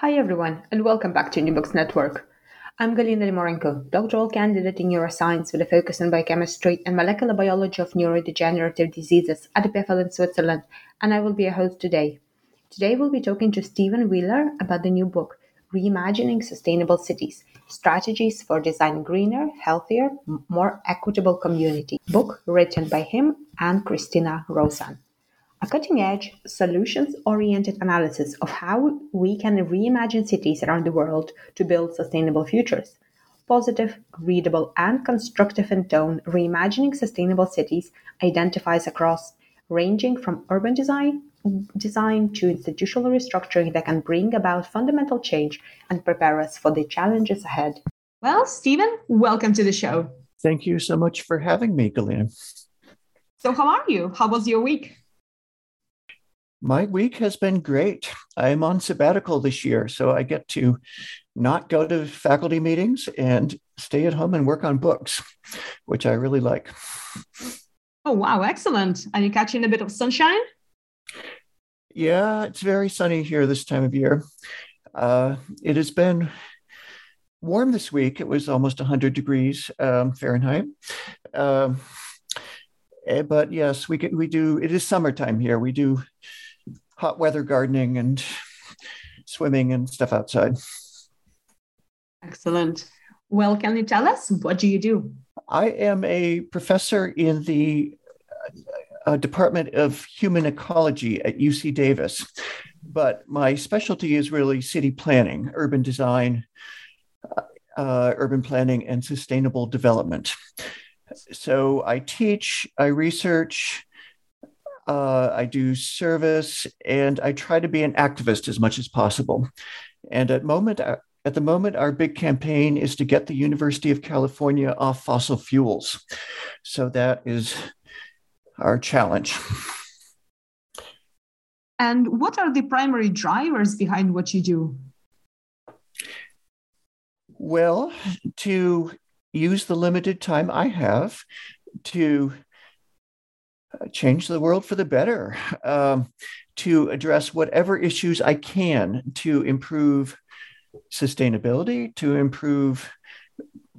Hi everyone, and welcome back to New Books Network. I'm Galina Limorenko, doctoral candidate in neuroscience with a focus on biochemistry and molecular biology of neurodegenerative diseases at EPFL in Switzerland, and I will be your host today. Today we'll be talking to Stephen Wheeler about the new book, Reimagining Sustainable Cities Strategies for Designing Greener, Healthier, More Equitable Community, book written by him and Christina Rosan a cutting-edge, solutions-oriented analysis of how we can reimagine cities around the world to build sustainable futures. Positive, readable, and constructive in tone, reimagining sustainable cities identifies across ranging from urban design design to institutional restructuring that can bring about fundamental change and prepare us for the challenges ahead. Well, Stephen, welcome to the show. Thank you so much for having me, Galina. So, how are you? How was your week? My week has been great. I'm on sabbatical this year, so I get to not go to faculty meetings and stay at home and work on books, which I really like. Oh, wow, excellent. Are you catching a bit of sunshine? Yeah, it's very sunny here this time of year. Uh, it has been warm this week. It was almost 100 degrees um, Fahrenheit. Um, eh, but yes, we we do. It is summertime here. We do hot weather gardening and swimming and stuff outside. Excellent. Well, can you tell us what do you do? I am a professor in the uh, Department of Human Ecology at UC Davis, but my specialty is really city planning, urban design, uh, uh urban planning, and sustainable development. So I teach, I research, uh, I do service, and I try to be an activist as much as possible. And at moment, uh, at the moment, our big campaign is to get the University of California off fossil fuels. So that is our challenge. And what are the primary drivers behind what you do? Well, to use the limited time I have to change the world for the better, um, to address whatever issues I can to improve sustainability, to improve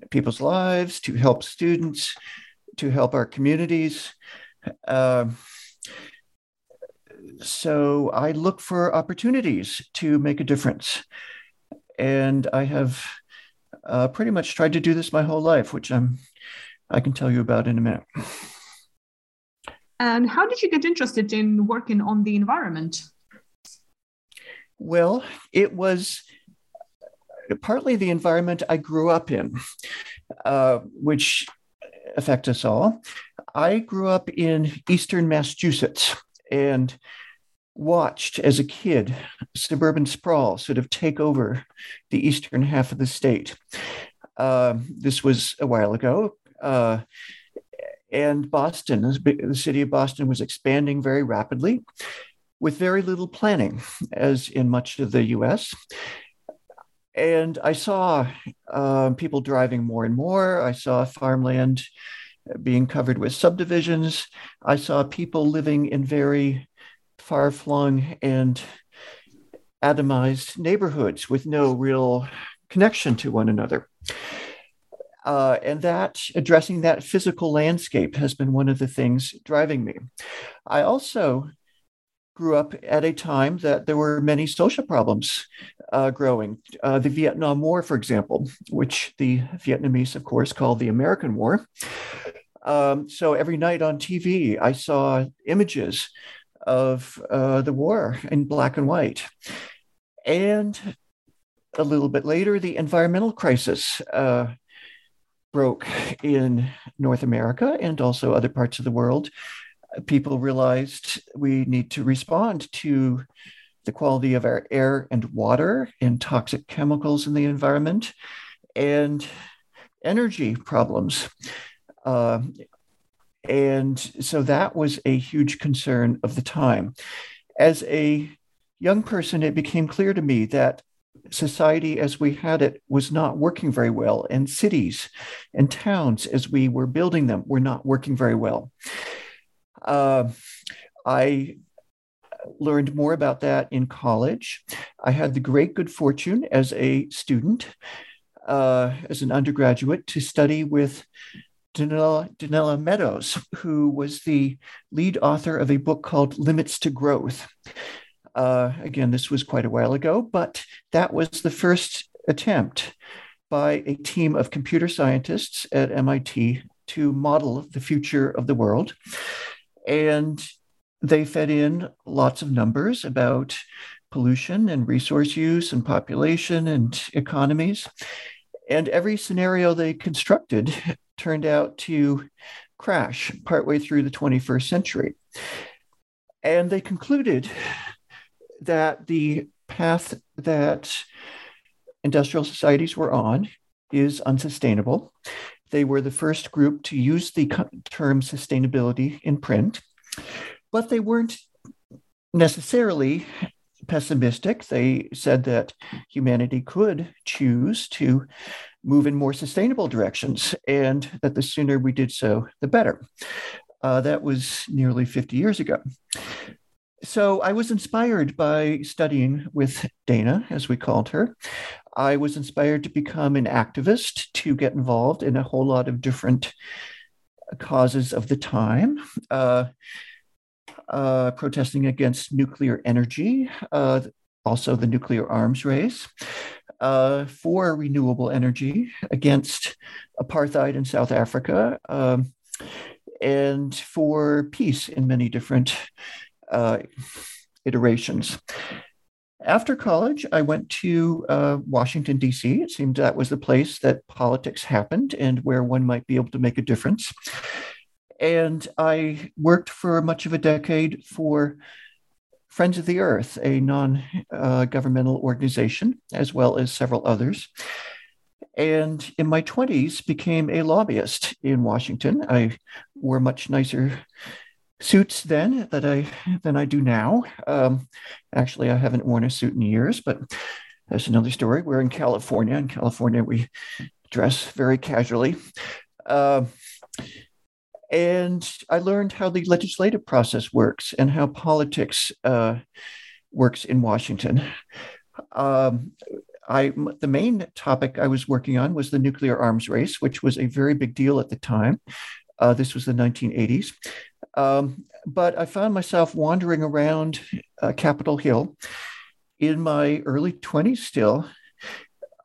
people's lives, to help students, to help our communities. Uh, so I look for opportunities to make a difference. And I have uh, pretty much tried to do this my whole life, which I'm I can tell you about in a minute. And how did you get interested in working on the environment? Well, it was partly the environment I grew up in, uh, which affect us all. I grew up in eastern Massachusetts and watched as a kid suburban sprawl sort of take over the eastern half of the state. Uh, this was a while ago. Uh, and Boston, the city of Boston, was expanding very rapidly with very little planning, as in much of the US. And I saw uh, people driving more and more. I saw farmland being covered with subdivisions. I saw people living in very far flung and atomized neighborhoods with no real connection to one another. Uh, and that addressing that physical landscape has been one of the things driving me. I also grew up at a time that there were many social problems uh, growing. Uh, the Vietnam War, for example, which the Vietnamese, of course, called the American War. Um, so every night on TV, I saw images of uh, the war in black and white. And a little bit later, the environmental crisis uh, broke in North America and also other parts of the world. People realized we need to respond to the quality of our air and water and toxic chemicals in the environment and energy problems. Uh, and so that was a huge concern of the time. As a young person, it became clear to me that society as we had it was not working very well, and cities and towns as we were building them were not working very well. Uh, I learned more about that in college. I had the great good fortune as a student, uh, as an undergraduate, to study with Donella Meadows, who was the lead author of a book called Limits to Growth. Uh, again, this was quite a while ago, but that was the first attempt by a team of computer scientists at MIT to model the future of the world. And they fed in lots of numbers about pollution and resource use and population and economies. And every scenario they constructed turned out to crash partway through the 21st century. And they concluded that the path that industrial societies were on is unsustainable. They were the first group to use the term sustainability in print, but they weren't necessarily pessimistic. They said that humanity could choose to move in more sustainable directions and that the sooner we did so, the better. Uh, that was nearly 50 years ago so I was inspired by studying with Dana, as we called her. I was inspired to become an activist, to get involved in a whole lot of different causes of the time. Uh, uh, protesting against nuclear energy, uh, also the nuclear arms race, uh, for renewable energy, against apartheid in South Africa, um, and for peace in many different uh, iterations. After college, I went to uh, Washington, D.C. It seemed that was the place that politics happened and where one might be able to make a difference. And I worked for much of a decade for Friends of the Earth, a non uh, governmental organization, as well as several others. And in my 20s, became a lobbyist in Washington. I wore much nicer suits then that I than I do now. Um, actually, I haven't worn a suit in years, but that's another story. We're in California. In California, we dress very casually. Uh, and I learned how the legislative process works and how politics uh, works in Washington. Um, I, the main topic I was working on was the nuclear arms race, which was a very big deal at the time. Uh, this was the 1980s. Um, but I found myself wandering around uh, Capitol Hill in my early 20s still,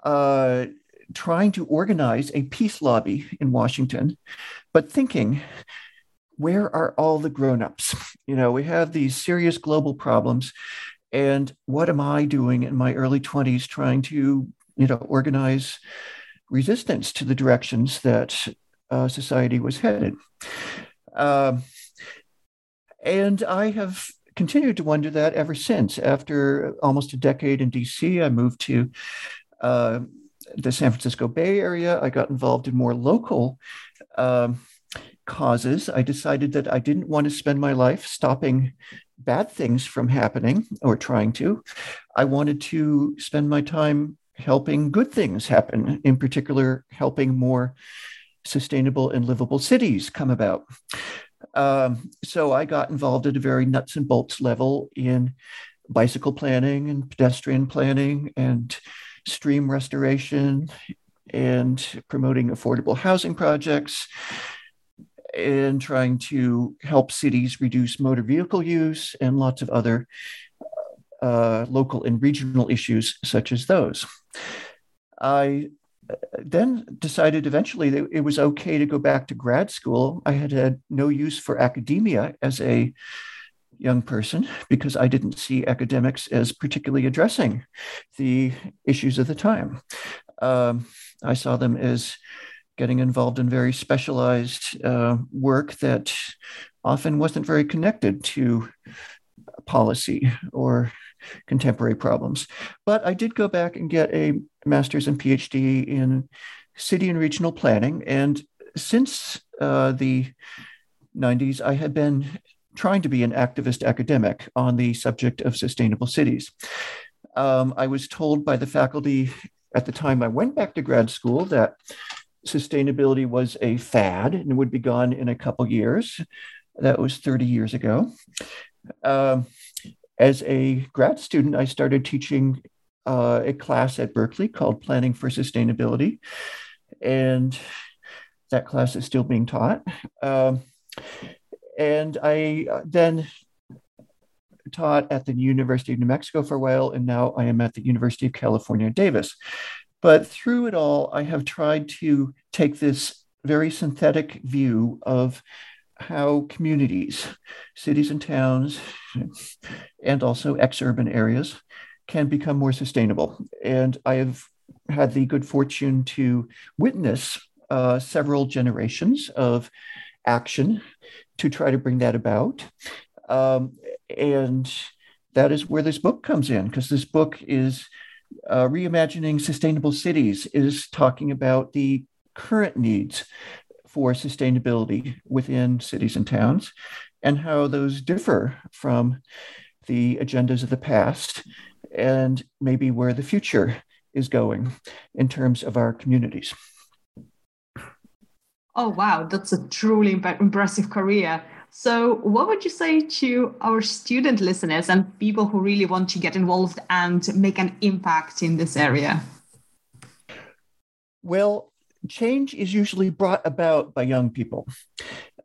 uh, trying to organize a peace lobby in Washington, but thinking, where are all the grown-ups? You know, we have these serious global problems. And what am I doing in my early 20s trying to, you know, organize resistance to the directions that uh, society was headed? Um, and I have continued to wonder that ever since. After almost a decade in DC, I moved to uh, the San Francisco Bay Area. I got involved in more local um, causes. I decided that I didn't want to spend my life stopping bad things from happening or trying to. I wanted to spend my time helping good things happen, in particular, helping more sustainable and livable cities come about. Um, so I got involved at a very nuts and bolts level in bicycle planning and pedestrian planning and stream restoration and promoting affordable housing projects. and trying to help cities reduce motor vehicle use and lots of other uh, local and regional issues such as those. I then decided eventually that it was okay to go back to grad school. I had had no use for academia as a young person because I didn't see academics as particularly addressing the issues of the time. Um, I saw them as getting involved in very specialized uh, work that often wasn't very connected to policy or contemporary problems. But I did go back and get a master's and PhD in city and regional planning. And since uh, the 90s, I had been trying to be an activist academic on the subject of sustainable cities. Um, I was told by the faculty at the time I went back to grad school that sustainability was a fad and would be gone in a couple years. That was 30 years ago. Um, as a grad student, I started teaching uh, a class at Berkeley called Planning for Sustainability. And that class is still being taught. Um, and I uh, then taught at the University of New Mexico for a while, and now I am at the University of California, Davis. But through it all, I have tried to take this very synthetic view of how communities, cities and towns, and also ex urban areas can become more sustainable. And I have had the good fortune to witness uh, several generations of action to try to bring that about. Um, and that is where this book comes in, because this book is uh, reimagining sustainable cities, is talking about the current needs for sustainability within cities and towns and how those differ from the agendas of the past and maybe where the future is going in terms of our communities. Oh, wow, that's a truly impressive career. So, what would you say to our student listeners and people who really want to get involved and make an impact in this area? Well, change is usually brought about by young people.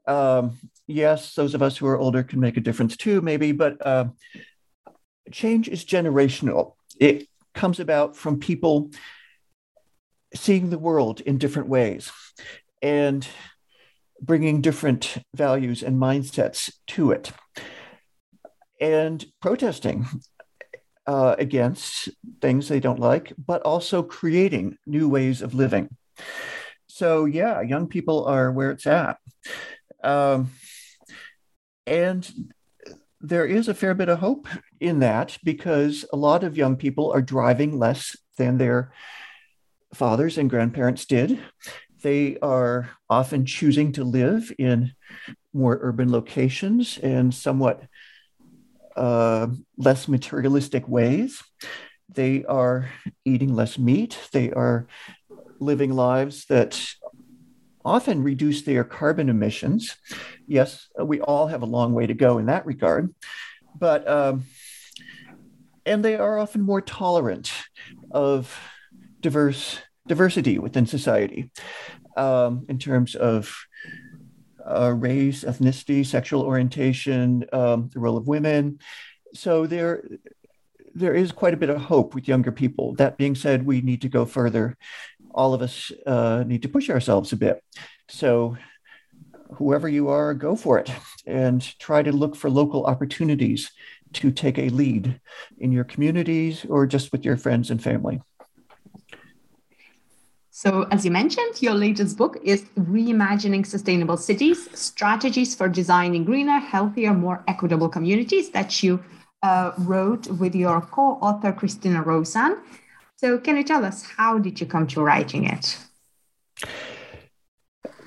Um, yes, those of us who are older can make a difference too, maybe, but uh, change is generational. It comes about from people seeing the world in different ways and bringing different values and mindsets to it and protesting uh, against things they don't like, but also creating new ways of living. So, yeah, young people are where it's at. Um, and there is a fair bit of hope in that because a lot of young people are driving less than their fathers and grandparents did. They are often choosing to live in more urban locations and somewhat uh, less materialistic ways. They are eating less meat. They are living lives that often reduce their carbon emissions. Yes, we all have a long way to go in that regard, but um, and they are often more tolerant of diverse diversity within society um, in terms of uh, race, ethnicity, sexual orientation, um, the role of women. So there, there is quite a bit of hope with younger people. That being said, we need to go further all of us uh, need to push ourselves a bit. So, whoever you are, go for it and try to look for local opportunities to take a lead in your communities or just with your friends and family. So, as you mentioned, your latest book is Reimagining Sustainable Cities Strategies for Designing Greener, Healthier, More Equitable Communities that you uh, wrote with your co author, Christina Rosan. So, can you tell us how did you come to writing it?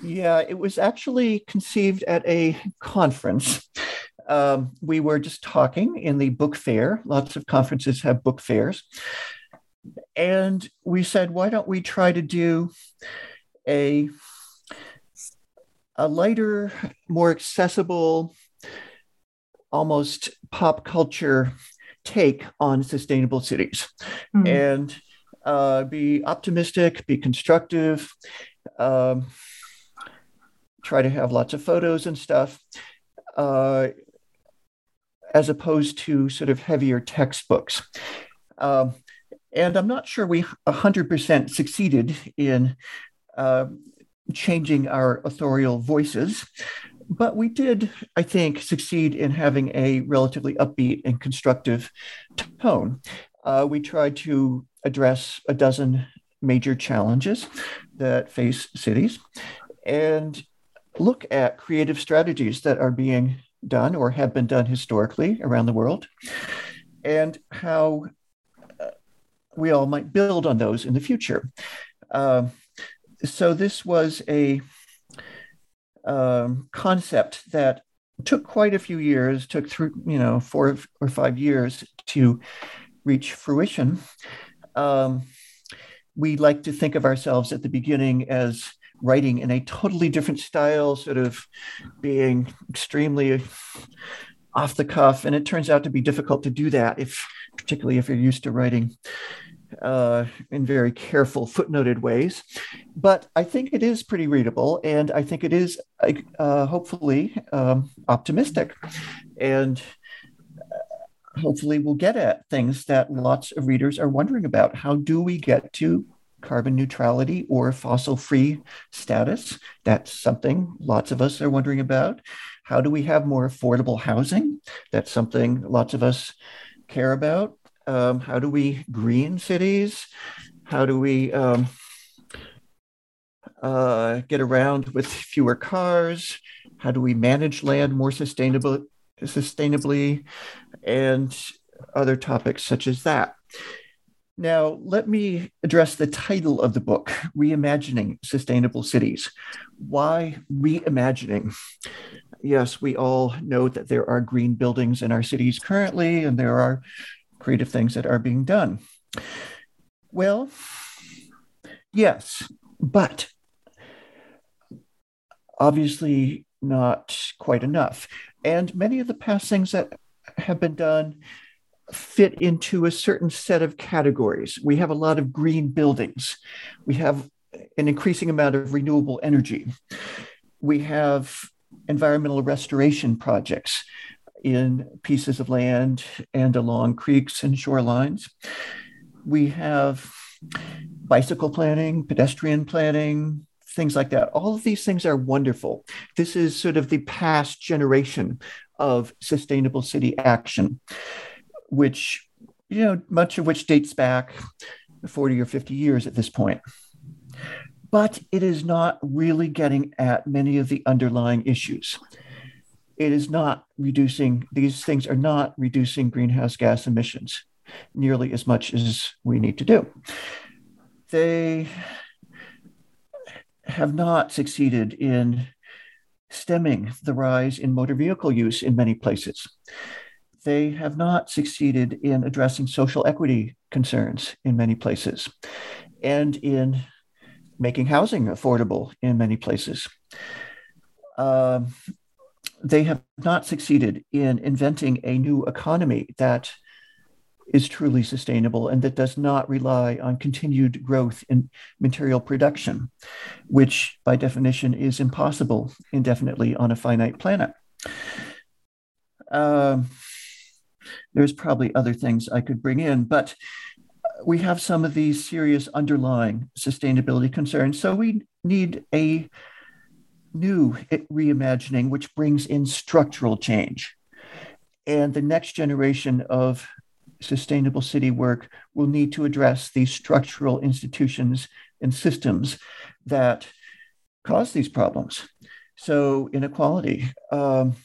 Yeah, it was actually conceived at a conference. Um, we were just talking in the book fair. Lots of conferences have book fairs. And we said, why don't we try to do a, a lighter, more accessible, almost pop culture take on sustainable cities mm-hmm. and uh, be optimistic, be constructive, um, try to have lots of photos and stuff, uh, as opposed to sort of heavier textbooks. Um, and I'm not sure we 100% succeeded in uh, changing our authorial voices, but we did, I think, succeed in having a relatively upbeat and constructive tone. Uh, we tried to address a dozen major challenges that face cities and look at creative strategies that are being done or have been done historically around the world and how uh, we all might build on those in the future. Uh, so, this was a um, concept that took quite a few years, took through, you know, four or five years to reach fruition. Um, we like to think of ourselves at the beginning as writing in a totally different style, sort of being extremely off the cuff. And it turns out to be difficult to do that if, particularly if you're used to writing uh, in very careful, footnoted ways. But I think it is pretty readable, and I think it is uh, hopefully um, optimistic, and uh, hopefully we'll get at things that lots of readers are wondering about. How do we get to carbon neutrality or fossil free status? That's something lots of us are wondering about. How do we have more affordable housing? That's something lots of us care about. Um, how do we green cities? How do we um, uh, get around with fewer cars? How do we manage land more sustainable, sustainably? And other topics such as that. Now, let me address the title of the book Reimagining Sustainable Cities. Why reimagining? Yes, we all know that there are green buildings in our cities currently, and there are creative things that are being done. Well, yes, but obviously not quite enough. And many of the past things that have been done fit into a certain set of categories. We have a lot of green buildings. We have an increasing amount of renewable energy. We have environmental restoration projects in pieces of land and along creeks and shorelines. We have bicycle planning, pedestrian planning, things like that. All of these things are wonderful. This is sort of the past generation of sustainable city action, which, you know, much of which dates back 40 or 50 years at this point. But it is not really getting at many of the underlying issues it is not reducing, these things are not reducing greenhouse gas emissions nearly as much as we need to do. They have not succeeded in stemming the rise in motor vehicle use in many places. They have not succeeded in addressing social equity concerns in many places and in making housing affordable in many places. Um, they have not succeeded in inventing a new economy that is truly sustainable and that does not rely on continued growth in material production, which by definition is impossible indefinitely on a finite planet. Um, there's probably other things I could bring in, but we have some of these serious underlying sustainability concerns. So we need a new reimagining, which brings in structural change. And the next generation of sustainable city work will need to address these structural institutions and systems that cause these problems. So, inequality, um,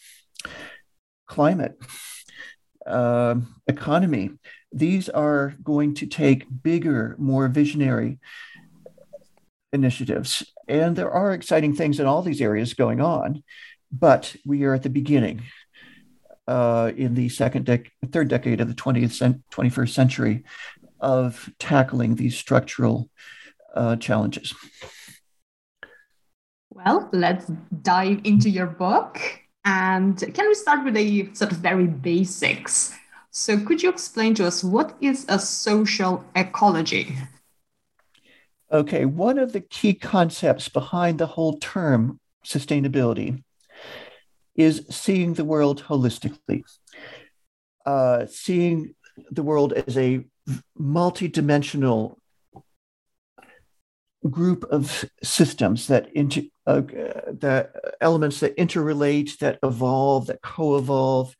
climate, uh, economy, these are going to take bigger, more visionary initiatives. And there are exciting things in all these areas going on, but we are at the beginning uh, in the second dec- third decade of the 20th cent- 21st century of tackling these structural uh, challenges. Well, let's dive into your book. And can we start with the sort of very basics? So, could you explain to us what is a social ecology? Okay, one of the key concepts behind the whole term sustainability is seeing the world holistically, uh, seeing the world as a multidimensional group of systems that inter, uh, that elements that interrelate, that evolve, that co-evolve,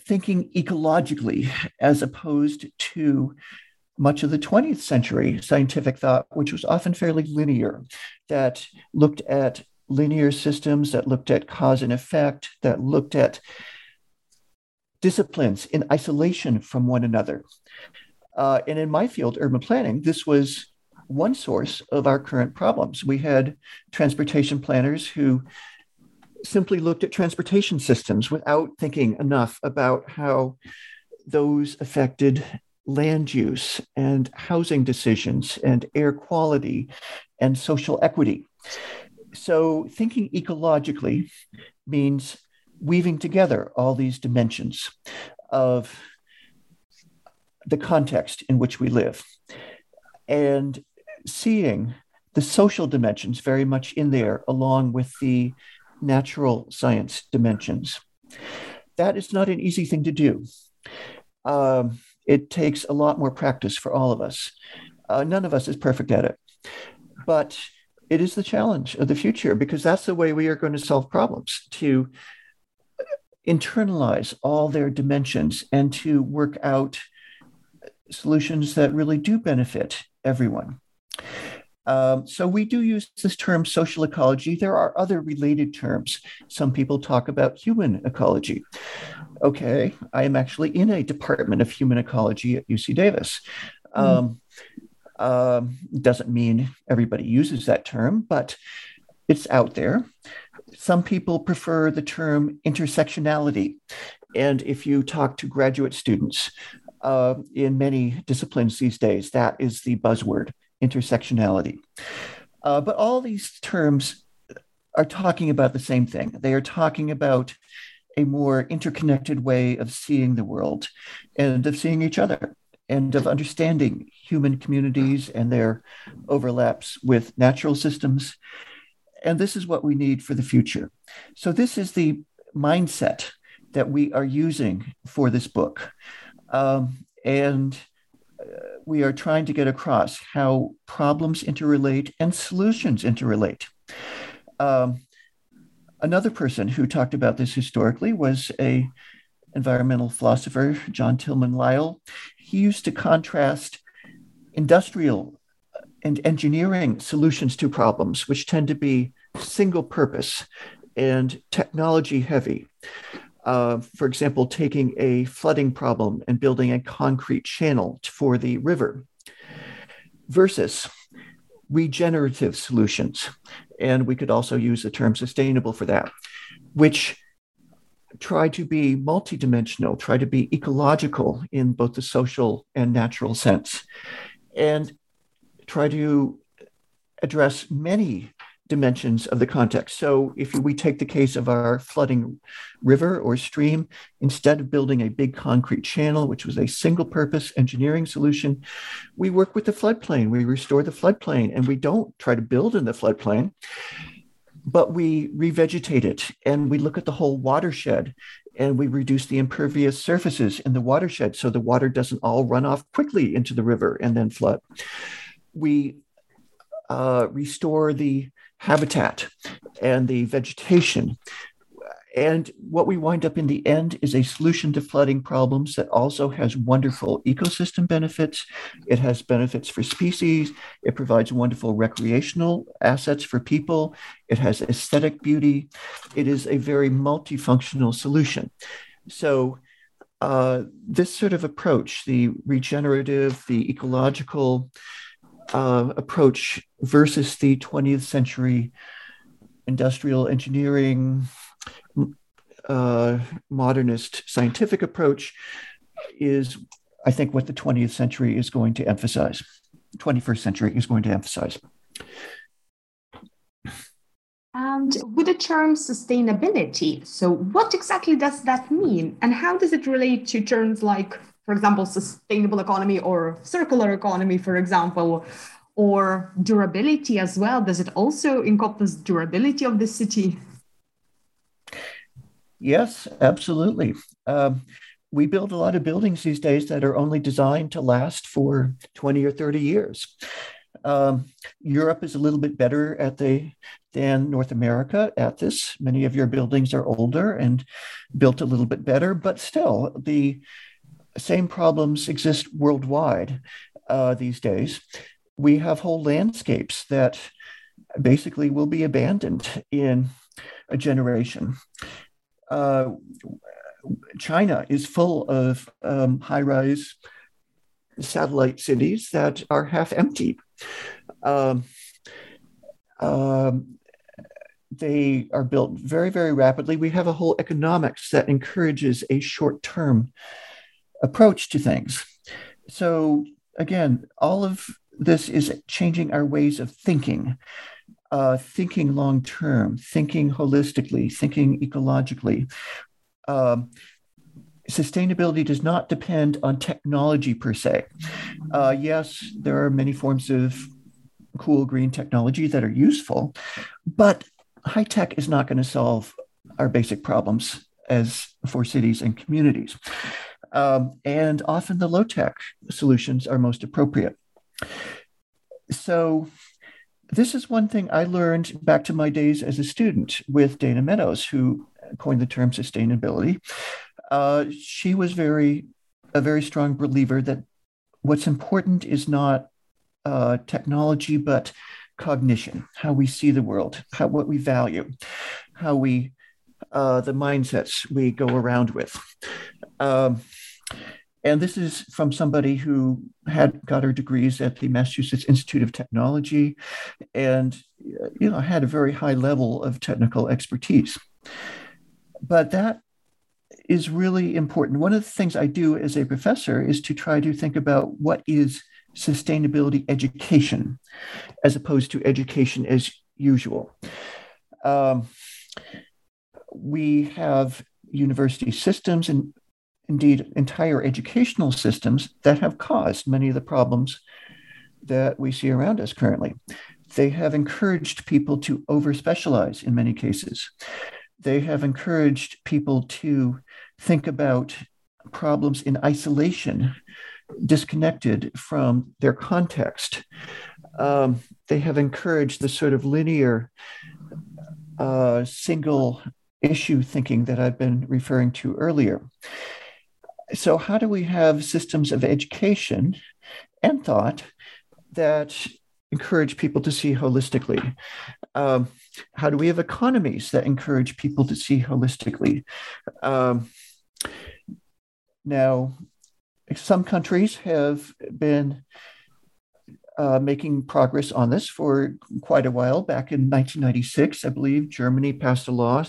thinking ecologically as opposed to much of the 20th century scientific thought, which was often fairly linear, that looked at linear systems, that looked at cause and effect, that looked at disciplines in isolation from one another. Uh, and in my field, urban planning, this was one source of our current problems. We had transportation planners who simply looked at transportation systems without thinking enough about how those affected land use and housing decisions and air quality and social equity. So, thinking ecologically means weaving together all these dimensions of the context in which we live and seeing the social dimensions very much in there, along with the natural science dimensions. That is not an easy thing to do. Um, it takes a lot more practice for all of us. Uh, none of us is perfect at it, but it is the challenge of the future because that's the way we are going to solve problems to internalize all their dimensions and to work out solutions that really do benefit everyone. Um, so we do use this term social ecology. There are other related terms. Some people talk about human ecology. Okay, I am actually in a department of human ecology at UC Davis. Mm. Um, um, doesn't mean everybody uses that term, but it's out there. Some people prefer the term intersectionality. And if you talk to graduate students uh, in many disciplines these days, that is the buzzword intersectionality. Uh, but all these terms are talking about the same thing. They are talking about a more interconnected way of seeing the world and of seeing each other and of understanding human communities and their overlaps with natural systems. And this is what we need for the future. So, this is the mindset that we are using for this book. Um, and we are trying to get across how problems interrelate and solutions interrelate. Um, another person who talked about this historically was a environmental philosopher, John Tillman Lyle. He used to contrast industrial and engineering solutions to problems, which tend to be single purpose and technology heavy, uh, for example, taking a flooding problem and building a concrete channel for the river, versus regenerative solutions. And we could also use the term sustainable for that, which try to be multidimensional, try to be ecological in both the social and natural sense, and try to address many dimensions of the context. So if we take the case of our flooding river or stream, instead of building a big concrete channel, which was a single purpose engineering solution, we work with the floodplain. We restore the floodplain and we don't try to build in the floodplain, but we revegetate it and we look at the whole watershed and we reduce the impervious surfaces in the watershed so the water doesn't all run off quickly into the river and then flood. We uh, restore the habitat and the vegetation. And what we wind up in the end is a solution to flooding problems that also has wonderful ecosystem benefits. It has benefits for species. It provides wonderful recreational assets for people. It has aesthetic beauty. It is a very multifunctional solution. So, uh, this sort of approach, the regenerative, the ecological, uh, approach versus the 20th century industrial engineering, uh, modernist scientific approach is, I think, what the 20th century is going to emphasize. 21st century is going to emphasize. And with the term sustainability, so what exactly does that mean? And how does it relate to terms like for example, sustainable economy or circular economy, for example, or durability as well? Does it also encompass durability of the city? Yes, absolutely. Um, we build a lot of buildings these days that are only designed to last for 20 or 30 years. Um, Europe is a little bit better at the than North America at this. Many of your buildings are older and built a little bit better, but still the same problems exist worldwide uh, these days. We have whole landscapes that basically will be abandoned in a generation. Uh, China is full of um, high rise satellite cities that are half empty. Um, um, they are built very, very rapidly. We have a whole economics that encourages a short term approach to things. So, again, all of this is changing our ways of thinking, uh, thinking long term, thinking holistically, thinking ecologically. Um, sustainability does not depend on technology per se. Uh, yes, there are many forms of cool green technology that are useful, but high tech is not going to solve our basic problems as for cities and communities. Um, and often the low tech solutions are most appropriate. So, this is one thing I learned back to my days as a student with Dana Meadows, who coined the term sustainability. Uh, she was very a very strong believer that what's important is not uh, technology, but cognition, how we see the world, how what we value, how we uh, the mindsets we go around with. Um, and this is from somebody who had got her degrees at the Massachusetts Institute of Technology and you know had a very high level of technical expertise. But that is really important. One of the things I do as a professor is to try to think about what is sustainability education as opposed to education as usual. Um, we have university systems and indeed entire educational systems that have caused many of the problems that we see around us currently. They have encouraged people to over specialize in many cases. They have encouraged people to think about problems in isolation, disconnected from their context. Um, they have encouraged the sort of linear, uh, single issue thinking that I've been referring to earlier. So, how do we have systems of education and thought that encourage people to see holistically? Um, how do we have economies that encourage people to see holistically? Um, now, some countries have been uh, making progress on this for quite a while. Back in 1996, I believe Germany passed a law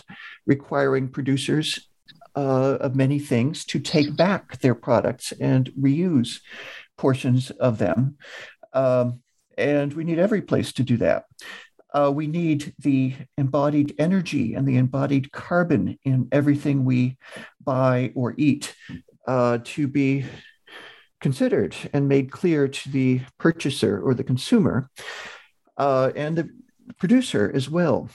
requiring producers uh, of many things to take back their products and reuse portions of them. Um, and we need every place to do that. Uh, we need the embodied energy and the embodied carbon in everything we buy or eat uh, to be considered and made clear to the purchaser or the consumer uh, and the producer as well.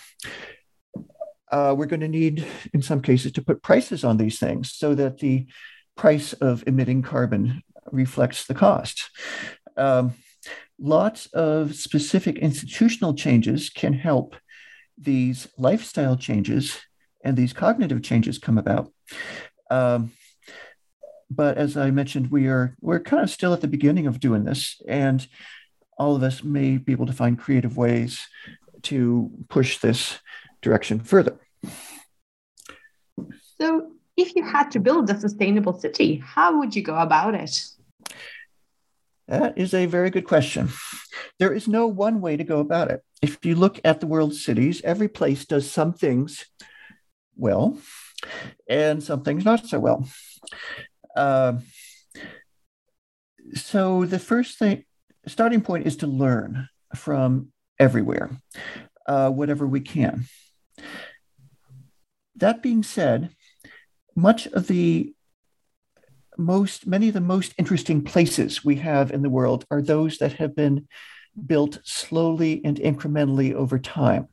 Uh, we're going to need, in some cases, to put prices on these things so that the price of emitting carbon reflects the cost. Um, lots of specific institutional changes can help these lifestyle changes and these cognitive changes come about. Um, but as I mentioned, we are we're kind of still at the beginning of doing this, and all of us may be able to find creative ways to push this direction further. So, if you had to build a sustainable city, how would you go about it? That is a very good question. There is no one way to go about it. If you look at the world's cities, every place does some things well and some things not so well. Uh, so the first thing, starting point is to learn from everywhere, uh, whatever we can. That being said, much of the most, many of the most interesting places we have in the world are those that have been built slowly and incrementally over time.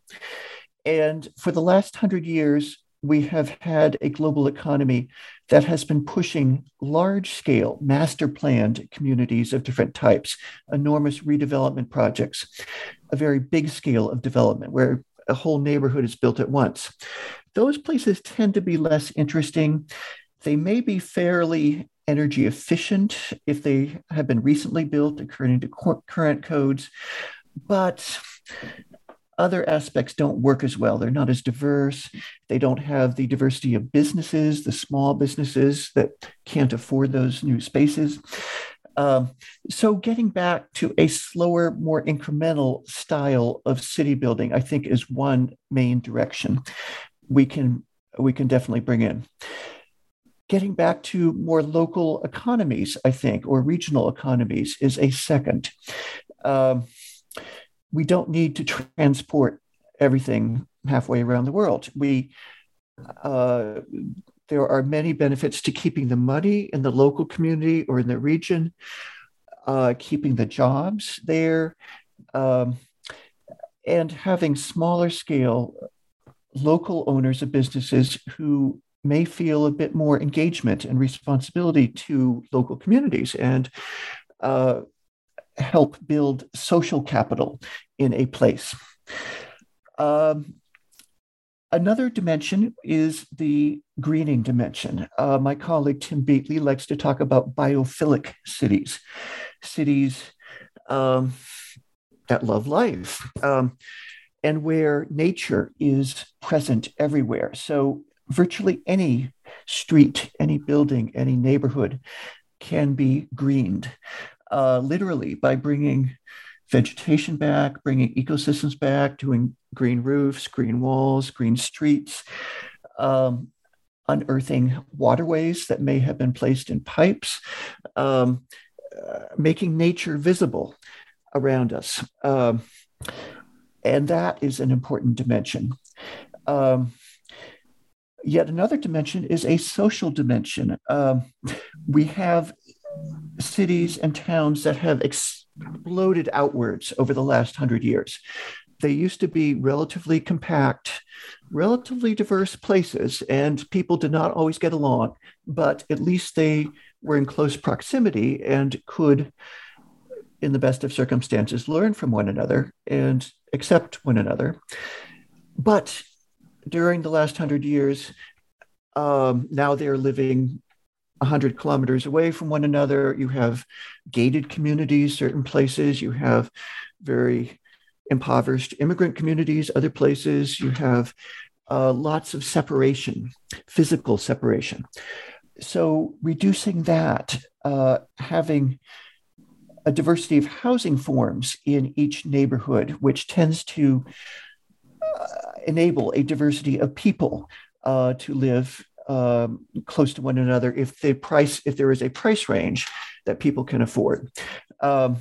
And for the last hundred years, we have had a global economy that has been pushing large scale, master planned communities of different types, enormous redevelopment projects, a very big scale of development where a whole neighborhood is built at once. Those places tend to be less interesting. They may be fairly energy efficient if they have been recently built according to current codes, but other aspects don't work as well. They're not as diverse. They don't have the diversity of businesses, the small businesses that can't afford those new spaces. Um, so, getting back to a slower, more incremental style of city building, I think, is one main direction we can we can definitely bring in. Getting back to more local economies, I think, or regional economies, is a second. Um, we don't need to transport everything halfway around the world. We uh, there are many benefits to keeping the money in the local community or in the region, uh, keeping the jobs there, um, and having smaller scale local owners of businesses who may feel a bit more engagement and responsibility to local communities and uh, help build social capital in a place. Um, another dimension is the greening dimension. Uh, my colleague Tim Beatley likes to talk about biophilic cities, cities um, that love life. Um, and where nature is present everywhere. So, virtually any street, any building, any neighborhood can be greened uh, literally by bringing vegetation back, bringing ecosystems back, doing green roofs, green walls, green streets, um, unearthing waterways that may have been placed in pipes, um, uh, making nature visible around us. Um, and that is an important dimension. Um, yet another dimension is a social dimension. Um, we have cities and towns that have exploded outwards over the last hundred years. They used to be relatively compact, relatively diverse places, and people did not always get along, but at least they were in close proximity and could, in the best of circumstances, learn from one another and accept one another. But during the last hundred years, um, now they're living 100 kilometers away from one another. You have gated communities, certain places. You have very impoverished immigrant communities, other places. You have uh, lots of separation, physical separation. So, reducing that, uh, having a diversity of housing forms in each neighborhood, which tends to uh, enable a diversity of people uh, to live um, close to one another if the price if there is a price range that people can afford. Um,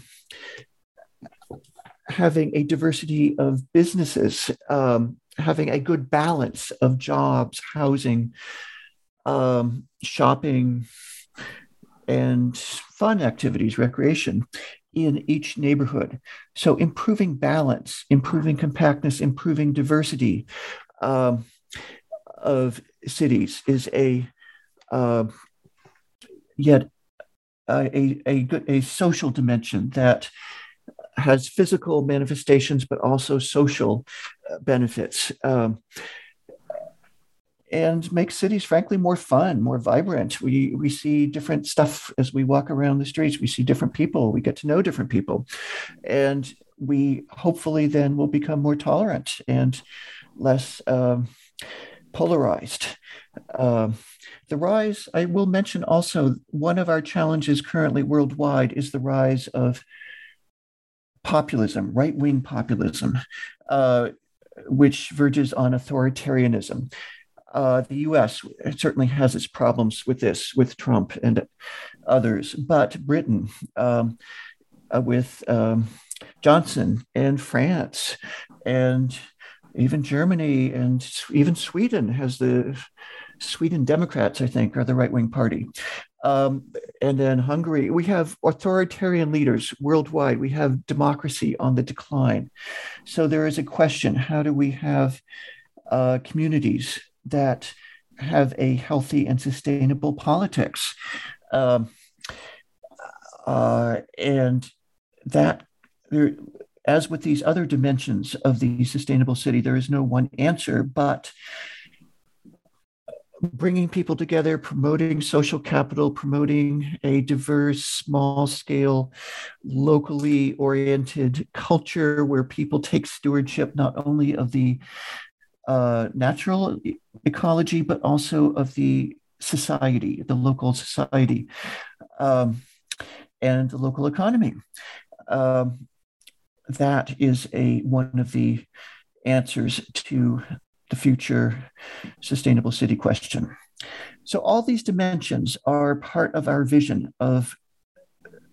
having a diversity of businesses, um, having a good balance of jobs, housing, um, shopping, and fun activities, recreation in each neighborhood. So, improving balance, improving compactness, improving diversity. Um, of cities is a uh, yet a, a, a social dimension that has physical manifestations, but also social uh, benefits. Um, and make cities, frankly, more fun, more vibrant. We we see different stuff as we walk around the streets. We see different people. We get to know different people, and we hopefully then will become more tolerant and less um, polarized. Uh, the rise, I will mention also, one of our challenges currently worldwide is the rise of populism, right wing populism, uh, which verges on authoritarianism. Uh, the US certainly has its problems with this, with Trump and others, but Britain, um, uh, with um, Johnson and France and even Germany and even Sweden has the Sweden Democrats, I think, are the right wing party. Um, and then Hungary, we have authoritarian leaders worldwide. We have democracy on the decline. So there is a question how do we have uh, communities that have a healthy and sustainable politics? Um, uh, and that there, as with these other dimensions of the sustainable city, there is no one answer, but bringing people together, promoting social capital, promoting a diverse, small scale, locally oriented culture where people take stewardship not only of the uh, natural ecology, but also of the society, the local society, um, and the local economy. Um, that is a one of the answers to the future sustainable city question. So, all these dimensions are part of our vision of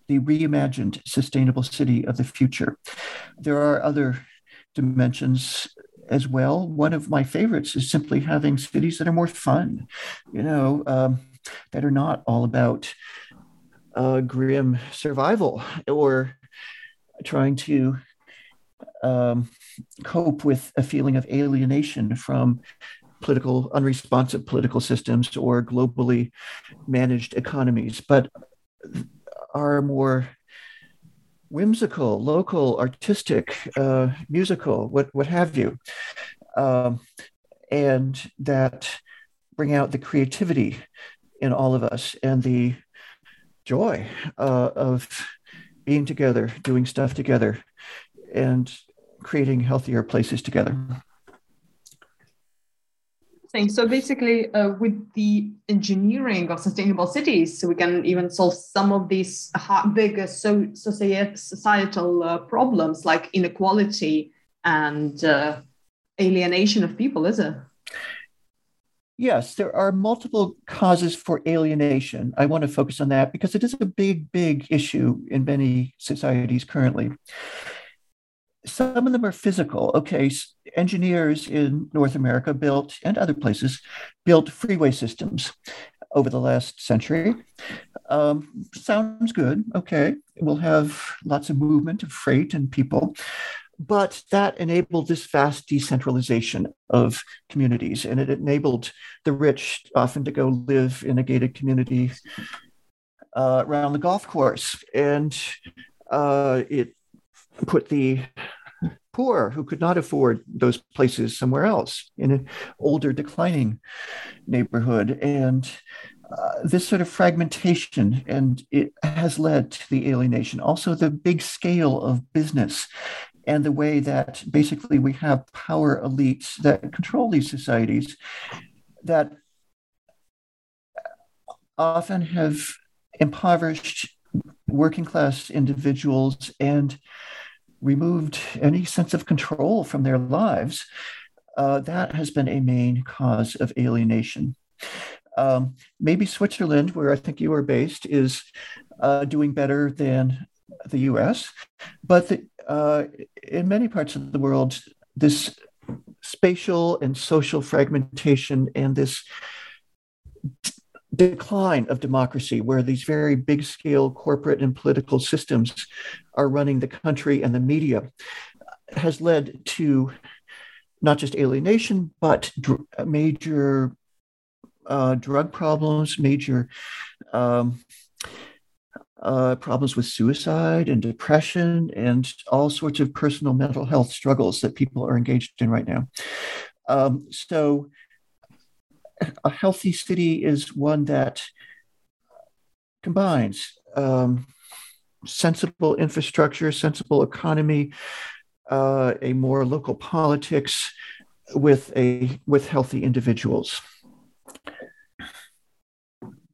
the reimagined sustainable city of the future. There are other dimensions as well. One of my favorites is simply having cities that are more fun, you know, um, that are not all about uh, grim survival or trying to um, cope with a feeling of alienation from political unresponsive political systems or globally managed economies, but are more whimsical, local, artistic, uh, musical, what what have you, um, and that bring out the creativity in all of us and the joy uh, of being together, doing stuff together, and creating healthier places together. So basically, uh, with the engineering of sustainable cities, we can even solve some of these big so, societal uh, problems like inequality and uh, alienation of people, is it? Yes, there are multiple causes for alienation. I want to focus on that because it is a big, big issue in many societies currently some of them are physical. Okay, engineers in North America built, and other places, built freeway systems over the last century. Um, sounds good. Okay, we'll have lots of movement of freight and people. But that enabled this vast decentralization of communities, and it enabled the rich often to go live in a gated community uh, around the golf course. And uh, it put the poor who could not afford those places somewhere else in an older, declining neighborhood. And uh, this sort of fragmentation and it has led to the alienation. Also, the big scale of business and the way that basically we have power elites that control these societies that often have impoverished working class individuals and removed any sense of control from their lives, uh, that has been a main cause of alienation. Um, maybe Switzerland, where I think you are based, is uh, doing better than the US, but the, uh, in many parts of the world, this spatial and social fragmentation and this decline of democracy, where these very big scale corporate and political systems are running the country and the media, has led to not just alienation, but dr- major uh, drug problems, major um, uh, problems with suicide and depression, and all sorts of personal mental health struggles that people are engaged in right now. Um, so, a healthy city is one that combines um, sensible infrastructure, sensible economy, uh, a more local politics with a with healthy individuals.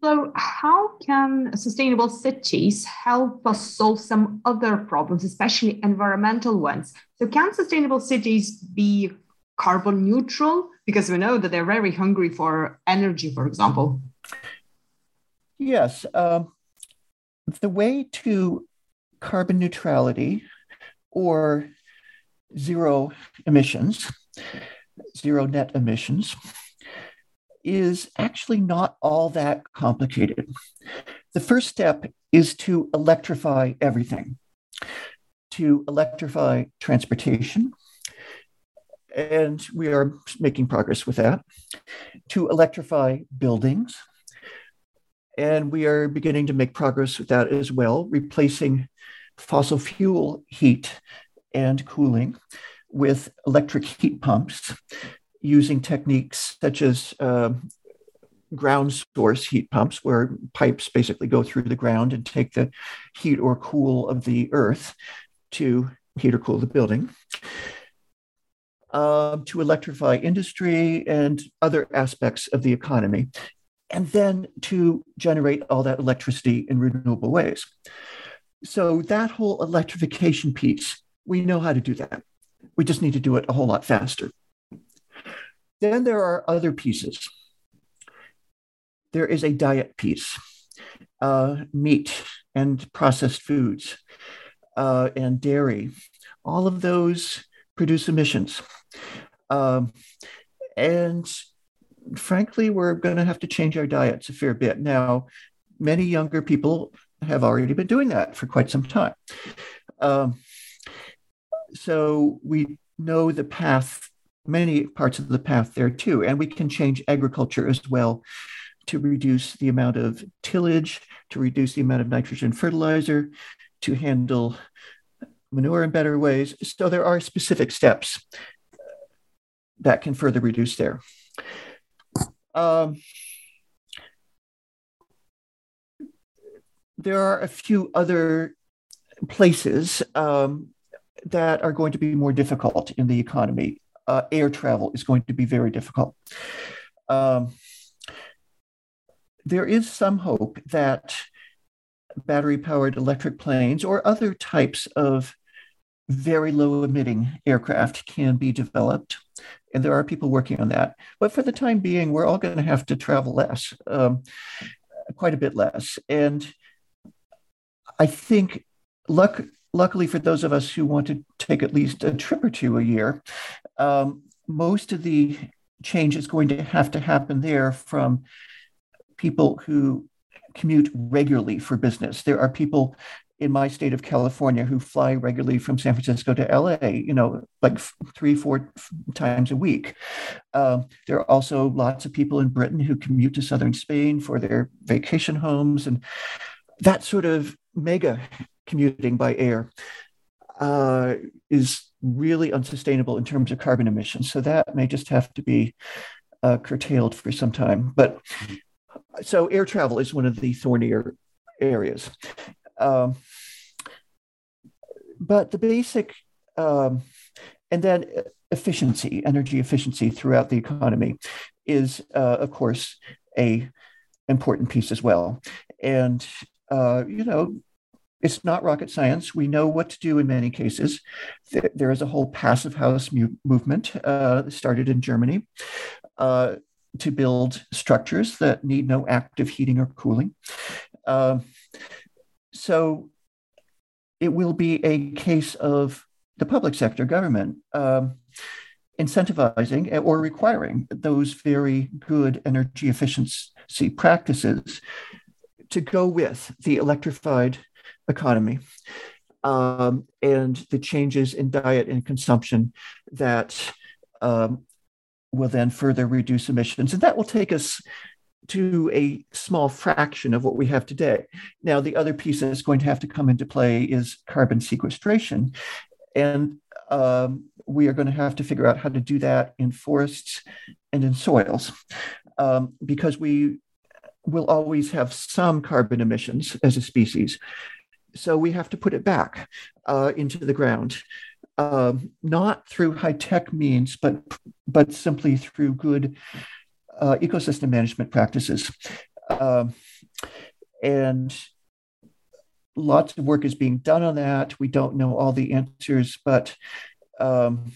So, how can sustainable cities help us solve some other problems, especially environmental ones? So, can sustainable cities be carbon neutral? Because we know that they're very hungry for energy, for example. Yes. Um, the way to carbon neutrality or zero emissions, zero net emissions, is actually not all that complicated. The first step is to electrify everything, to electrify transportation. And we are making progress with that, to electrify buildings. And we are beginning to make progress with that as well, replacing fossil fuel heat and cooling with electric heat pumps using techniques such as uh, ground source heat pumps, where pipes basically go through the ground and take the heat or cool of the earth to heat or cool the building. Uh, to electrify industry and other aspects of the economy, and then to generate all that electricity in renewable ways. So, that whole electrification piece, we know how to do that. We just need to do it a whole lot faster. Then there are other pieces. There is a diet piece, uh, meat and processed foods uh, and dairy. All of those produce emissions. Um, and frankly, we're going to have to change our diets a fair bit. Now, many younger people have already been doing that for quite some time. Um, so we know the path many parts of the path there too. And we can change agriculture as well to reduce the amount of tillage, to reduce the amount of nitrogen fertilizer, to handle manure in better ways. So there are specific steps that can further reduce there. Um, there are a few other places um, that are going to be more difficult in the economy uh, air travel is going to be very difficult. Um, there is some hope that battery powered electric planes or other types of very low emitting aircraft can be developed. And there are people working on that. But for the time being, we're all going to have to travel less, um, quite a bit less. And I think luck, luckily for those of us who want to take at least a trip or two a year, um, most of the change is going to have to happen there from people who commute regularly for business. There are people in my state of California who fly regularly from San Francisco to LA, you know, like three, four times a week. Um, there are also lots of people in Britain who commute to southern Spain for their vacation homes. And that sort of mega commuting by air uh, is really unsustainable in terms of carbon emissions. So that may just have to be uh, curtailed for some time. But so air travel is one of the thornier areas. Um, but the basic, um, and then efficiency, energy efficiency throughout the economy is, uh, of course, a important piece as well. And uh, you know, it's not rocket science. We know what to do in many cases. There is a whole passive house mu- movement uh, started in Germany uh, to build structures that need no active heating or cooling. Uh, so it will be a case of the public sector government um, incentivizing or requiring those very good energy efficiency practices to go with the electrified economy um, and the changes in diet and consumption that um, will then further reduce emissions. And that will take us to a small fraction of what we have today. Now, the other piece that's going to have to come into play is carbon sequestration. And um, we are going to have to figure out how to do that in forests and in soils um, because we will always have some carbon emissions as a species. So we have to put it back uh, into the ground, um, not through high tech means, but but simply through good uh, ecosystem management practices. Um, and lots of work is being done on that. We don't know all the answers, but um,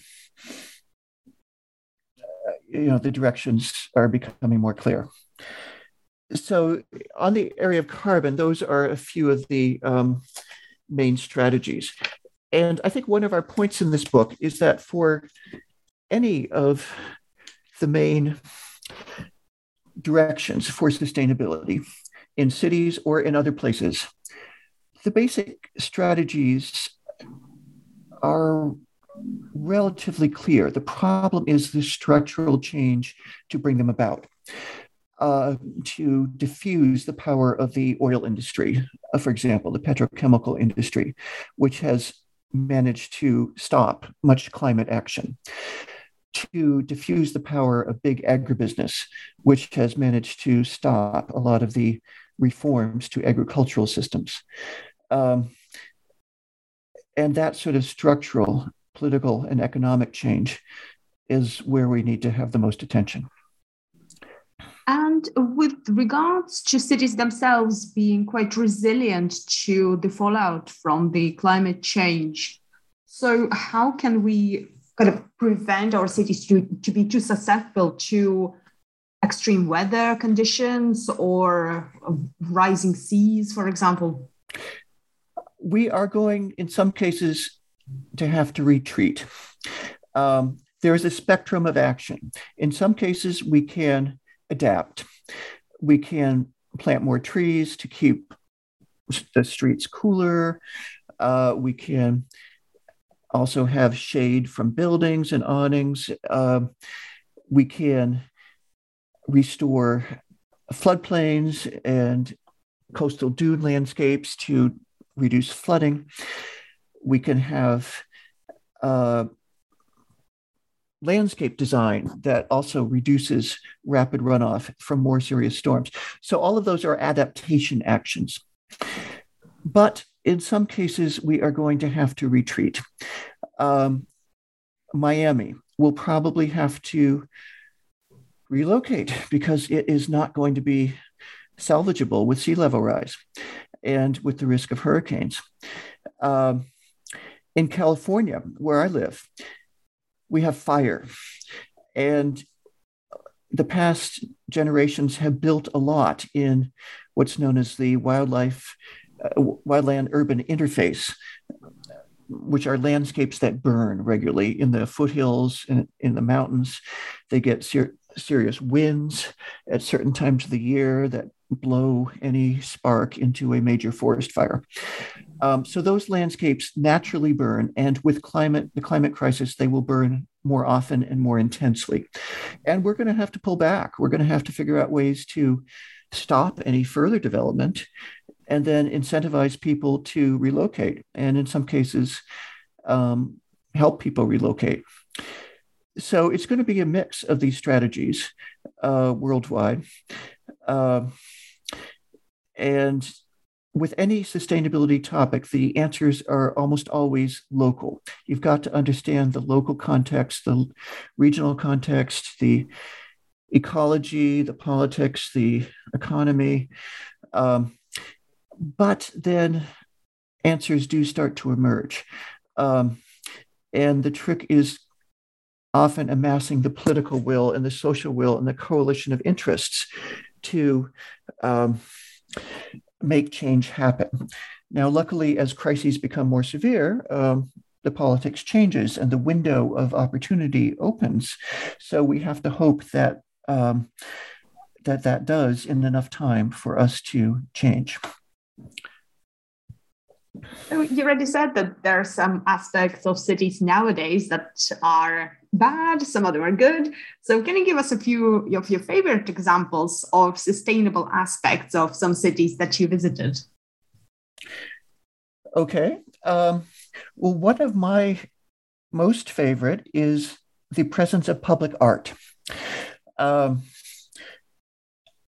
you know the directions are becoming more clear so on the area of carbon, those are a few of the um, main strategies. And I think one of our points in this book is that for any of the main directions for sustainability in cities or in other places. The basic strategies are relatively clear. The problem is the structural change to bring them about. Uh, to diffuse the power of the oil industry, uh, for example, the petrochemical industry, which has managed to stop much climate action, to diffuse the power of big agribusiness, which has managed to stop a lot of the reforms to agricultural systems. Um, and that sort of structural, political, and economic change is where we need to have the most attention. And with regards to cities themselves being quite resilient to the fallout from the climate change, so how can we kind of prevent our cities to, to be too susceptible to extreme weather conditions or rising seas, for example? We are going, in some cases, to have to retreat. Um, there is a spectrum of action. In some cases, we can adapt. We can plant more trees to keep the streets cooler. Uh, we can also have shade from buildings and awnings. Uh, we can restore floodplains and coastal dune landscapes to reduce flooding. We can have uh, landscape design that also reduces rapid runoff from more serious storms. So, all of those are adaptation actions. But in some cases, we are going to have to retreat. Um, Miami will probably have to relocate because it is not going to be salvageable with sea level rise and with the risk of hurricanes. Um, in California, where I live, we have fire. And the past generations have built a lot in what's known as the wildlife, wildland urban interface, which are landscapes that burn regularly in the foothills and in the mountains. They get ser- serious winds at certain times of the year that blow any spark into a major forest fire. Um, so those landscapes naturally burn, and with climate, the climate crisis, they will burn more often and more intensely. And we're going to have to pull back. We're going to have to figure out ways to stop any further development and then incentivize people to relocate, and in some cases, um, help people relocate. So it's going to be a mix of these strategies uh, worldwide. Uh, and with any sustainability topic, the answers are almost always local. You've got to understand the local context, the regional context, the ecology, the politics, the economy. Um, but then answers do start to emerge. Um, and the trick is often amassing the political will and the social will and the coalition of interests to um, make change happen. Now, luckily, as crises become more severe, um, the politics changes and the window of opportunity opens. So we have to hope that um, that that does in enough time for us to change. You already said that there are some aspects of cities nowadays that are bad, some of them are good. So, can you give us a few of your favorite examples of sustainable aspects of some cities that you visited? Okay. Um, well, one of my most favorite is the presence of public art. Um,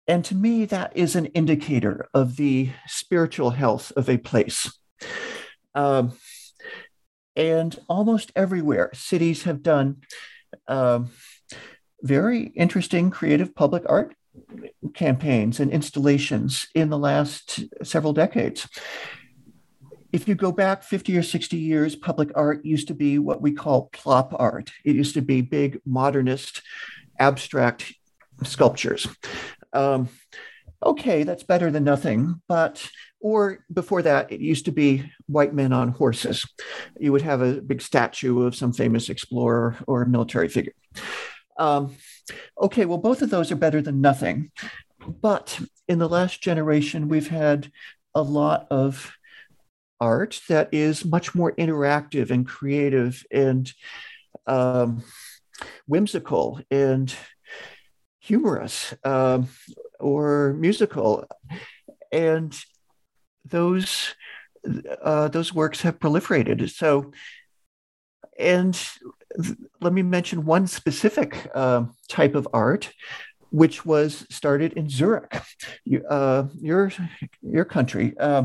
and to me, that is an indicator of the spiritual health of a place. Um, and almost everywhere, cities have done um, very interesting creative public art campaigns and installations in the last several decades. If you go back 50 or 60 years, public art used to be what we call plop art. It used to be big, modernist, abstract sculptures. Um, okay, that's better than nothing. But, or before that, it used to be white men on horses. You would have a big statue of some famous explorer or military figure. Um, okay, well, both of those are better than nothing. But in the last generation, we've had a lot of art that is much more interactive and creative and um, whimsical and humorous um, or musical. And those uh, those works have proliferated. So, and th- let me mention one specific uh, type of art which was started in Zurich, uh, your your country, uh,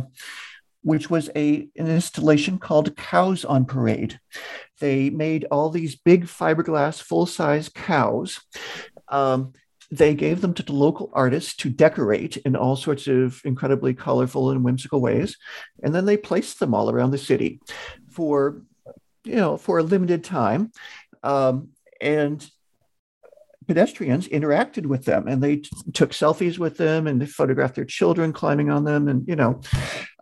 which was a an installation called Cows on Parade. They made all these big fiberglass full size cows. Um, they gave them to the local artists to decorate in all sorts of incredibly colorful and whimsical ways, and then they placed them all around the city for you know for a limited time. Um, and pedestrians interacted with them and they t- took selfies with them and they photographed their children climbing on them and you know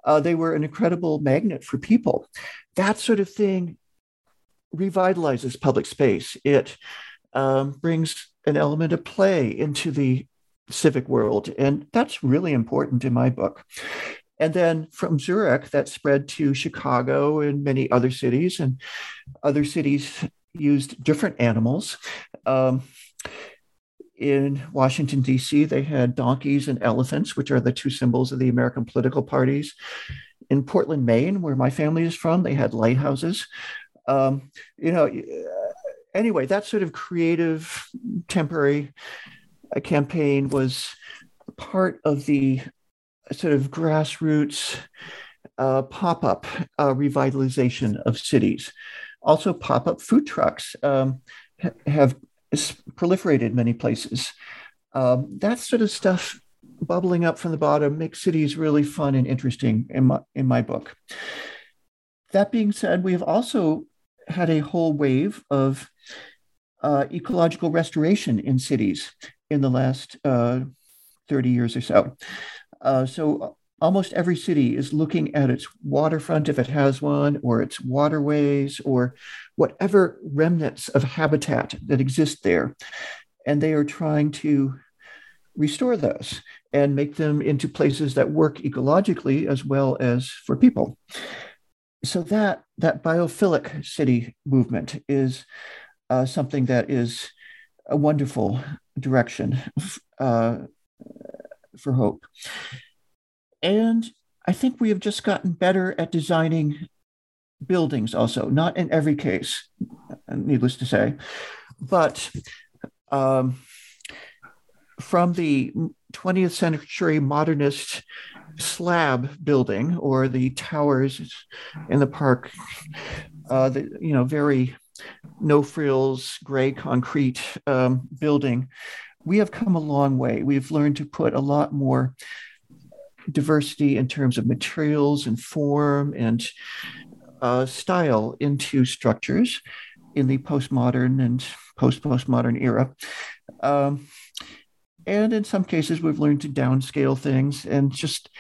uh, they were an incredible magnet for people that sort of thing revitalizes public space it um, brings an element of play into the civic world and that's really important in my book and then from Zurich, that spread to Chicago and many other cities, and other cities used different animals. Um, in Washington, D.C., they had donkeys and elephants, which are the two symbols of the American political parties. In Portland, Maine, where my family is from, they had lighthouses. Um, you know, anyway, that sort of creative, temporary uh, campaign was part of the sort of grassroots uh, pop up uh, revitalization of cities. Also, pop up food trucks um, have proliferated many places. Um, that sort of stuff bubbling up from the bottom makes cities really fun and interesting in my, in my book. That being said, we have also had a whole wave of uh, ecological restoration in cities in the last uh, 30 years or so. Uh, so almost every city is looking at its waterfront, if it has one, or its waterways, or whatever remnants of habitat that exist there. And they are trying to restore those and make them into places that work ecologically as well as for people. So that that biophilic city movement is uh, something that is a wonderful direction uh, for hope. And I think we have just gotten better at designing buildings, also, not in every case, needless to say. But um, from the 20th century modernist slab building or the towers in the park, uh, the you know very no frills gray concrete um, building, we have come a long way. We've learned to put a lot more diversity in terms of materials and form and uh, style into structures in the postmodern and post postmodern era. Um, and in some cases, we've learned to downscale things and just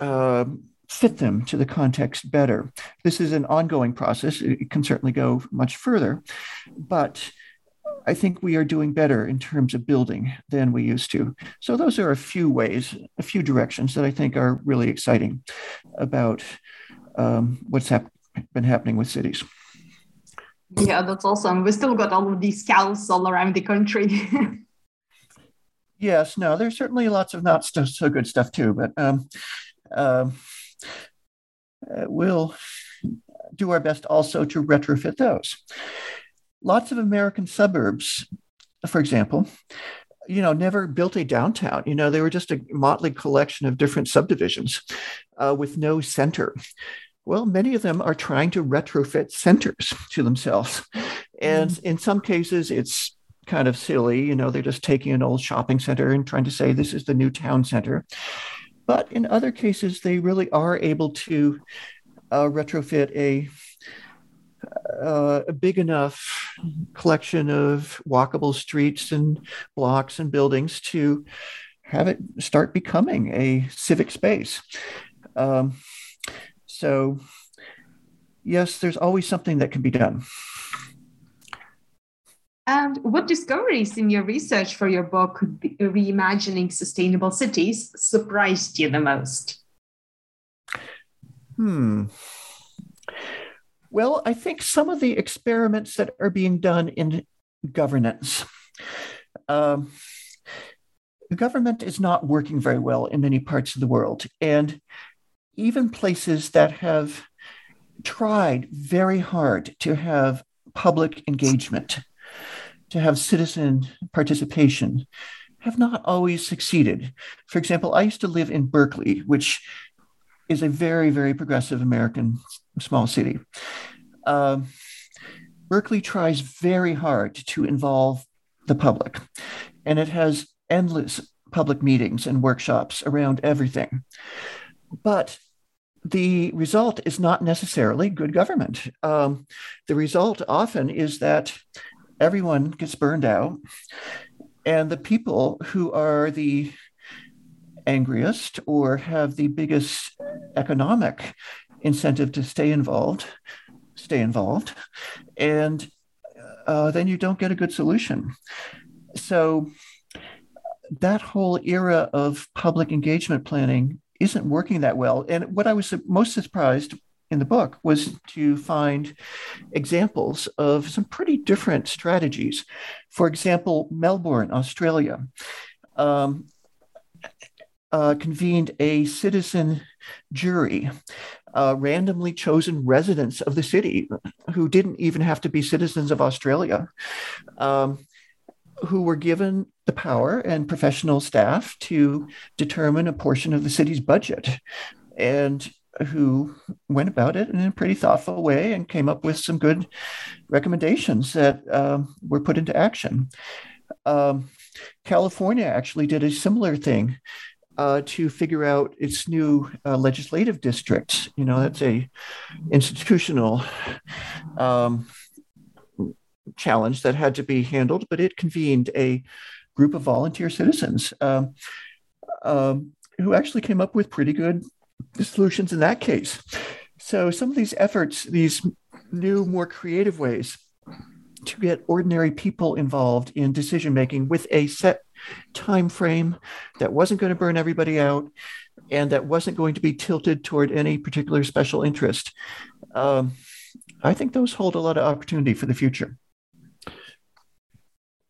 uh, fit them to the context better. This is an ongoing process. It can certainly go much further, but I think we are doing better in terms of building than we used to. So those are a few ways, a few directions that I think are really exciting about um, what's hap- been happening with cities. Yeah, that's awesome. We still got all of these cows all around the country. yes, no, there's certainly lots of not so, so good stuff too, but um, um, uh, we'll do our best also to retrofit those lots of American suburbs, for example, you know, never built a downtown. You know, they were just a motley collection of different subdivisions uh, with no center. Well, many of them are trying to retrofit centers to themselves. And mm. in some cases, it's kind of silly. You know, they're just taking an old shopping center and trying to say this is the new town center. But in other cases, they really are able to uh, retrofit a uh, a big enough collection of walkable streets and blocks and buildings to have it start becoming a civic space. Um, so, yes, there's always something that can be done. And what discoveries in your research for your book, Reimagining Sustainable Cities, surprised you the most? Hmm. Well, I think some of the experiments that are being done in governance. Um, government is not working very well in many parts of the world. And even places that have tried very hard to have public engagement, to have citizen participation, have not always succeeded. For example, I used to live in Berkeley, which is a very, very progressive American small city. Uh, Berkeley tries very hard to involve the public, and it has endless public meetings and workshops around everything. But the result is not necessarily good government. Um, the result often is that everyone gets burned out, and the people who are the angriest or have the biggest economic incentive to stay involved stay involved. And uh, then you don't get a good solution. So that whole era of public engagement planning isn't working that well. And what i was most surprised in the book was to find examples of some pretty different strategies. For example, Melbourne, Australia, um, uh, convened a citizen jury, uh, randomly chosen residents of the city who didn't even have to be citizens of Australia, um, who were given the power and professional staff to determine a portion of the city's budget. And who went about it in a pretty thoughtful way and came up with some good recommendations that um, were put into action. Um, California actually did a similar thing uh, to figure out its new uh, legislative districts. You know, that's a institutional um, challenge that had to be handled, but it convened a group of volunteer citizens um, um, who actually came up with pretty good solutions in that case. So some of these efforts, these new, more creative ways to get ordinary people involved in decision making with a set time frame that wasn't going to burn everybody out and that wasn't going to be tilted toward any particular special interest. Um, I think those hold a lot of opportunity for the future.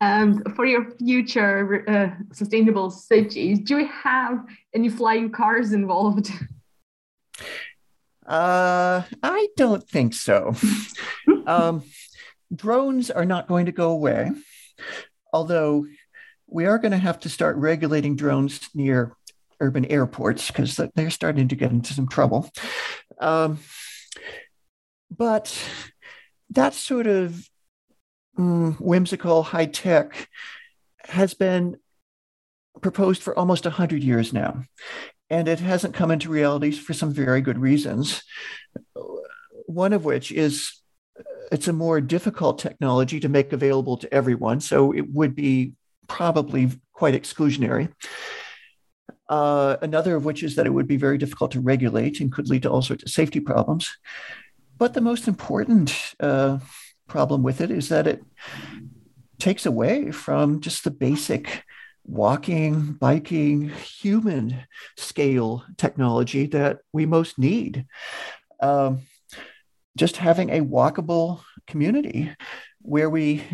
And for your future uh, sustainable cities, do we have any flying cars involved? Uh, I don't think so. um, drones are not going to go away, although we are going to have to start regulating drones near urban airports because they're starting to get into some trouble. Um, but that sort of mm, whimsical high tech has been proposed for almost 100 years now. And it hasn't come into reality for some very good reasons. One of which is it's a more difficult technology to make available to everyone. So it would be probably quite exclusionary. Uh, another of which is that it would be very difficult to regulate and could lead to all sorts of safety problems. But the most important uh, problem with it is that it takes away from just the basic walking, biking, human scale technology that we most need. Um, just having a walkable community where we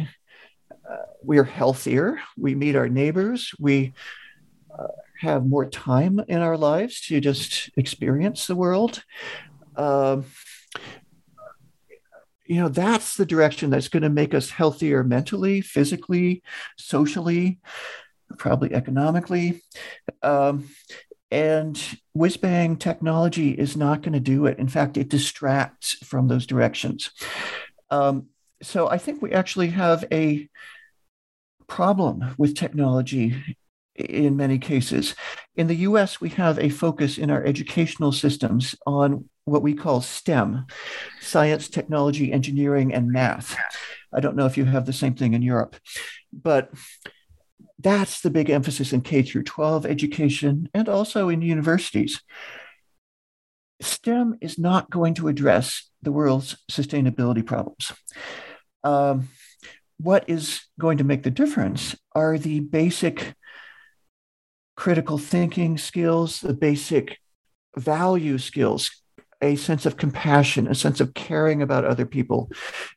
uh, we're healthier, we meet our neighbors, we uh, have more time in our lives to just experience the world. Um, you know, that's the direction that's going to make us healthier mentally, physically, socially, probably economically. Um, and whiz bang technology is not going to do it. In fact, it distracts from those directions. Um, so I think we actually have a problem with technology in many cases. In the US, we have a focus in our educational systems on what we call STEM science, technology, engineering, and math. I don't know if you have the same thing in Europe, but that's the big emphasis in K through 12 education and also in universities. STEM is not going to address the world's sustainability problems. Um, what is going to make the difference are the basic critical thinking skills, the basic value skills, a sense of compassion, a sense of caring about other people,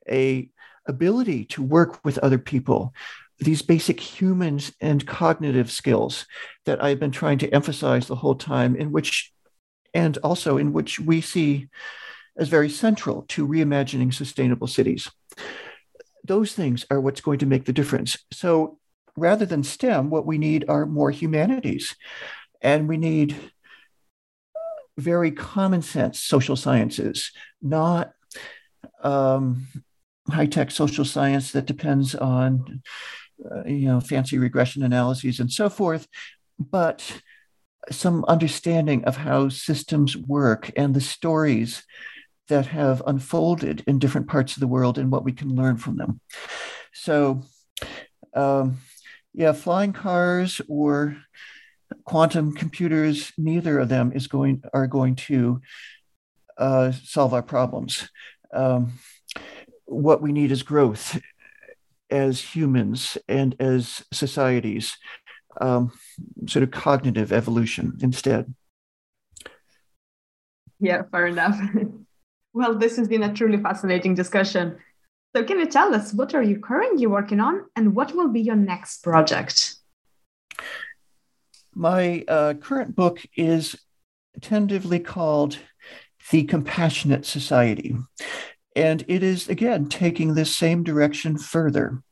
a ability to work with other people, these basic humans and cognitive skills that I've been trying to emphasize the whole time, in which, and also in which we see as very central to reimagining sustainable cities. Those things are what's going to make the difference. So rather than STEM, what we need are more humanities. And we need very common sense social sciences, not um, high tech social science that depends on uh, you know fancy regression analyses and so forth, but some understanding of how systems work and the stories that have unfolded in different parts of the world and what we can learn from them. So, um, yeah, flying cars or quantum computers, neither of them is going are going to uh, solve our problems. Um, what we need is growth as humans and as societies, um, sort of cognitive evolution instead. Yeah, fair enough. well, this has been a truly fascinating discussion. So, can you tell us what are you currently working on, and what will be your next project? My uh, current book is tentatively called The Compassionate Society. And it is, again, taking this same direction further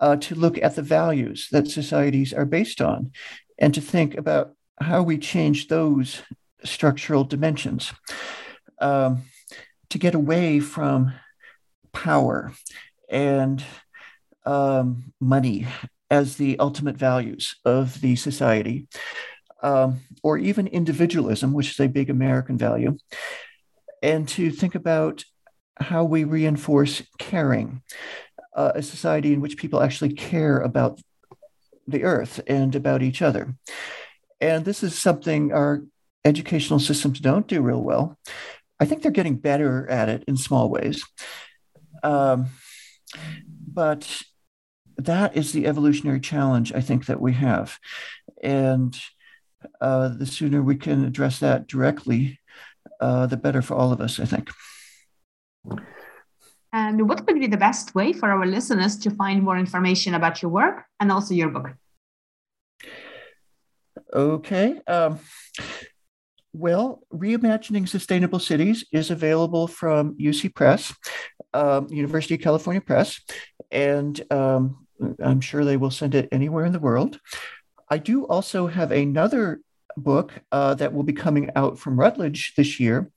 uh, to look at the values that societies are based on and to think about how we change those structural dimensions um, to get away from power and um, money as the ultimate values of the society, um, or even individualism, which is a big American value, and to think about how we reinforce caring, uh, a society in which people actually care about the earth and about each other. And this is something our educational systems don't do real well. I think they're getting better at it in small ways. Um, but that is the evolutionary challenge I think that we have. And uh, the sooner we can address that directly, uh, the better for all of us, I think. And what would be the best way for our listeners to find more information about your work and also your book? Okay. Um, well, Reimagining Sustainable Cities is available from UC Press, um, University of California Press, and um, I'm sure they will send it anywhere in the world. I do also have another book uh, that will be coming out from Routledge this year,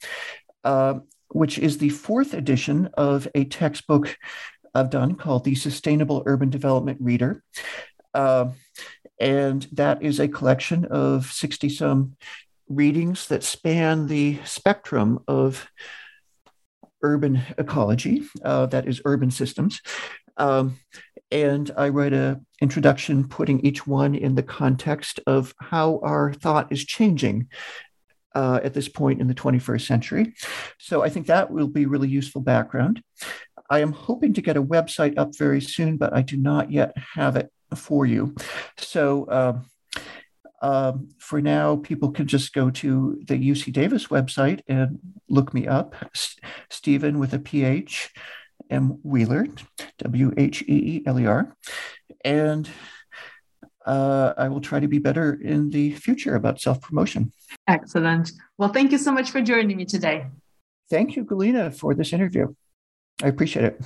uh, which is the fourth edition of a textbook I've done called the Sustainable Urban Development Reader. Uh, and that is a collection of 60 some readings that span the spectrum of urban ecology, uh, that is, urban systems. Um, and I write an introduction putting each one in the context of how our thought is changing uh, at this point in the 21st century. So I think that will be really useful background. I am hoping to get a website up very soon, but I do not yet have it for you. So uh, um, for now, people can just go to the UC Davis website and look me up, S- Stephen with a PH M. Wheeler, W H E E L E R. And uh, I will try to be better in the future about self promotion. Excellent. Well, thank you so much for joining me today. Thank you, Galina, for this interview. I appreciate it.